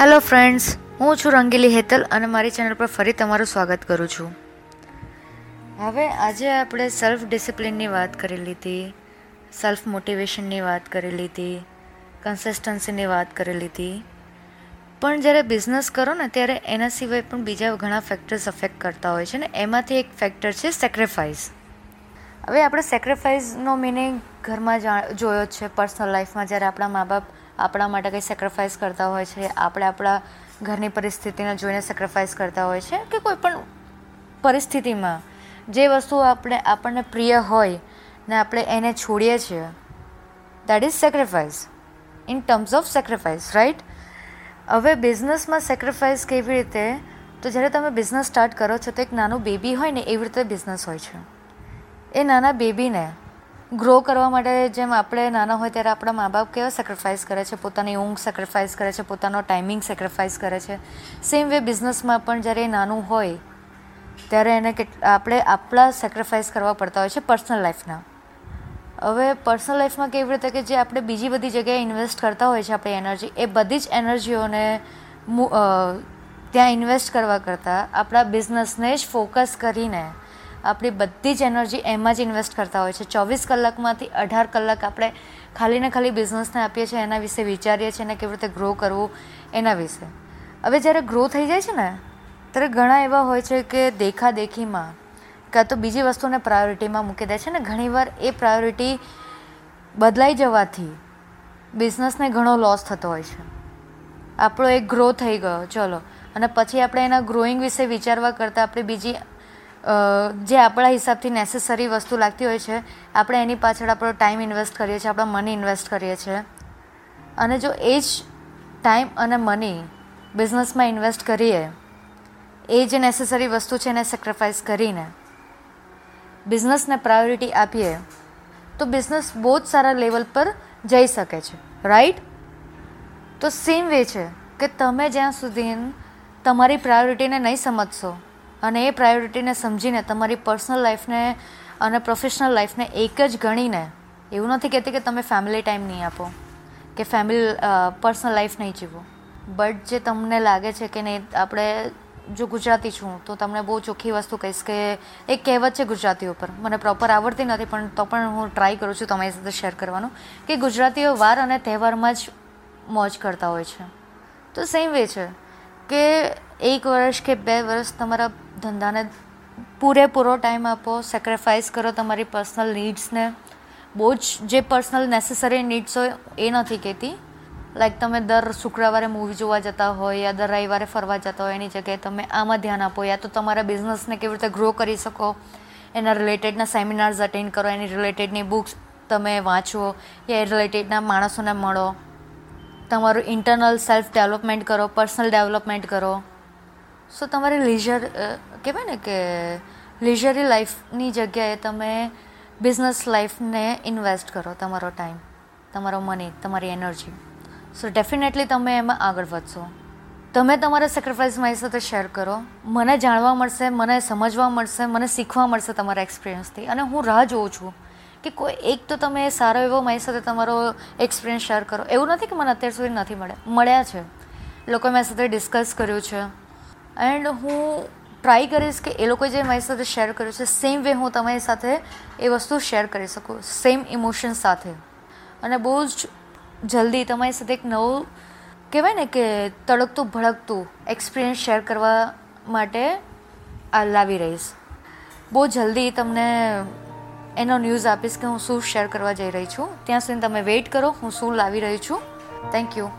Hello friends હું છું રંગીલી હેતલ અને મારી ચેનલ પર ફરી તમારું સ્વાગત કરું છું. હવે આજે આપણે સેલ્ફ ડિસિપ્લિનની વાત કરી લીધી સેલ્ફ મોટિવેશનની વાત કરી લીધી કન્સિસ્ટન્સીની વાત કરી લીધી. પણ જ્યારે બિઝનેસ કરો ને, ત્યારે એના સિવાય પણ બીજા ઘણા ફેક્ટર્સ અફેક્ટ કરતા હોય છે ને, એમાંથી એક ફેક્ટર છે સેક્રિફાઈસ હવે આપણે સેક્રિફાઈસનો મિનિંગ ઘરમાં જોયો જ છે પર્સનલ લાઈફમાં જ્યારે આપણા મા બાપ આપણા માટે કંઈ સેક્રિફાઈસ કરતા હોય છે, આપણે આપણા ઘરની પરિસ્થિતિને જોઈને સેક્રિફાઈસ કરતા હોય છે કે કોઈ પણ પરિસ્થિતિમાં જે વસ્તુ આપણે, આપણને પ્રિય હોય ને આપણે એને છોડીએ છીએ that is sacrifice in terms of sacrifice right હવે બિઝનેસમાં સેક્રિફાઈસ કેવી રીતે? તો જ્યારે તમે બિઝનેસ સ્ટાર્ટ કરો છો તો એક નાનું બેબી હોય ને એવી રીતે બિઝનેસ હોય છે. એ નાના બેબીને ગ્રો કરવા માટે જેમ આપણે નાના હોય ત્યારે આપણા મા બાપ કેવા સેક્રિફાઈસ કરે છે? પોતાની ઊંઘ સેક્રિફાઈસ કરે છે, પોતાનો ટાઈમિંગ સેક્રિફાઈસ કરે છે. સેમ વે બિઝનેસમાં પણ જ્યારે એ નાનું હોય, ત્યારે એને આપણે આપણા સેક્રિફાઈસ કરવા પડતા હોય છે પર્સનલ લાઈફના હવે પર્સનલ લાઈફમાં કેવી રીતે કે જે આપણે બીજી બધી જગ્યાએ ઇન્વેસ્ટ કરતા હોય છે આપણી એનર્જી એ બધી જ એનર્જીઓને ત્યાં ઇન્વેસ્ટ કરવા કરતાં આપણા બિઝનેસને જ ફોકસ કરીને આપણી બધી જ એનર્જી એમાં જ ઇન્વેસ્ટ કરતા હોય છે. ચોવીસ કલાકમાંથી અઢાર કલાક આપણે ખાલી ને ખાલી બિઝનેસને આપીએ છીએ, એના વિશે વિચારીએ છીએ અને કેવી રીતે ગ્રો કરવું એના વિશે. હવે જ્યારે ગ્રો થઈ જાય છે ને, ત્યારે ઘણા એવા હોય છે કે દેખાદેખીમાં કાં તો બીજી વસ્તુને પ્રાયોરિટીમાં મૂકી દે છે ને, ઘણીવાર એ પ્રાયોરિટી બદલાઈ જવાથી બિઝનેસને ઘણો લોસ થતો હોય છે. આપણો એક ગ્રો થઈ ગયો, ચલો. અને પછી આપણે એના ગ્રોઈંગ વિશે વિચારવા કરતાં આપણે બીજી જે આપણા હિસાબથી નેસેસરી વસ્તુ લાગતી હોય છે, આપણે એની પાછળ આપણો ટાઈમ ઇન્વેસ્ટ કરીએ છીએ, આપણા મની ઇન્વેસ્ટ કરીએ છીએ. અને જો એ જ ટાઈમ અને મની બિઝનેસમાં ઇન્વેસ્ટ કરીએ, એ જે નેસેસરી વસ્તુ છે એને સેક્રિફાઈસ કરીને બિઝનેસને પ્રાયોરિટી આપીએ, તો બિઝનેસ બહુ જ સારા લેવલ પર જઈ શકે છે. રાઈટ તો સેમ વે છે કે તમે જ્યાં સુધી તમારી પ્રાયોરિટીને નહીં સમજશો અને એ પ્રાયોરિટીને સમજીને તમારી પર્સનલ લાઈફને અને પ્રોફેશનલ લાઈફને એક જ ગણીને, એવું નથી કહેતી કે તમે ફેમિલી ટાઈમ નહીં આપો, કે ફેમિલી પર્સનલ લાઈફ નહીં જીવો. બટ જે તમને લાગે છે કે નહીં, આપણે જો ગુજરાતી છું, તો તમને બહુ ચોખ્ખી વસ્તુ કહીશ કે એક કહેવત છે ગુજરાતી ઉપર મને પ્રોપર આવડતી નથી, પણ તો પણ હું ટ્રાય કરું છું તમારી સાથે શેર કરવાનું, કે ગુજરાતીઓ વાર અને તહેવારમાં જ મોજ કરતા હોય છે. તો સેમ વે છે, કે એક વર્ષ કે બે વર્ષ તમારા ધંધાને પૂરેપૂરો ટાઈમ આપો સેક્રિફાઈસ કરો તમારી પર્સનલ નીડ્સને બહુ જ જે પર્સનલ નેસેસરી નીડ્સ હોય એ નથી કહેતી. લાઈક તમે દર શુક્રવારે મૂવી જોવા જતા હોય યા દર રવિવારે ફરવા જતા હોય એની જગ્યાએ તમે આમાં ધ્યાન આપો યા તો તમારા બિઝનેસને કેવી રીતે ગ્રો કરી શકો, એના રિલેટેડના સેમિનાર્સ અટેન્ડ કરો, એની રિલેટેડની બુક્સ તમે વાંચો, યા એ રિલેટેડના માણસોને મળો. તમારું ઇન્ટરનલ સેલ્ફ ડેવલપમેન્ટ કરો પર્સનલ ડેવલપમેન્ટ કરો. સો તમારે લેઝર કહેવાય ને કે લેઝરી લાઈફની જગ્યાએ તમે બિઝનેસ લાઈફને ઇન્વેસ્ટ કરો તમારો ટાઈમ તમારો મની તમારી એનર્જી સો ડેફિનેટલી તમે એમાં આગળ વધશો. તમે તમારા સેક્રિફાઈસ મારી સાથે શેર કરો. મને જાણવા મળશે, મને સમજવા મળશે, મને શીખવા મળશે તમારા એક્સપિરિયન્સથી અને હું રાહ જોઉં છું કે કોઈ એક તો તમે સારો એવો મારી સાથે તમારો એક્સપિરિયન્સ શેર કરો. એવું નથી કે મને અત્યાર સુધી નથી મળ્યા. મળ્યા છે. લોકોએ મારી સાથે ડિસ્કસ કર્યું છે. એન્ડ હું ટ્રાય કરીશ કે એ લોકોએ જે મારી સાથે શેર કર્યું છે સેમ વે હું તમારી સાથે એ વસ્તુ શેર કરી શકું. સેમ ઇમોશન સાથે. અને બહુ જ જલ્દી તમારી સાથે એક નવું, કહેવાય ને કે તડકતું, ભડકતું એક્સપિરિયન્સ શેર કરવા માટે આ લાવી રહીશ. બહુ જલ્દી તમને એનો ન્યૂઝ આપીશ કે હું શું શેર કરવા જઈ રહી છું. ત્યાં સુધી તમે વેઇટ કરો, હું શું લાવી રહી છું. Thank you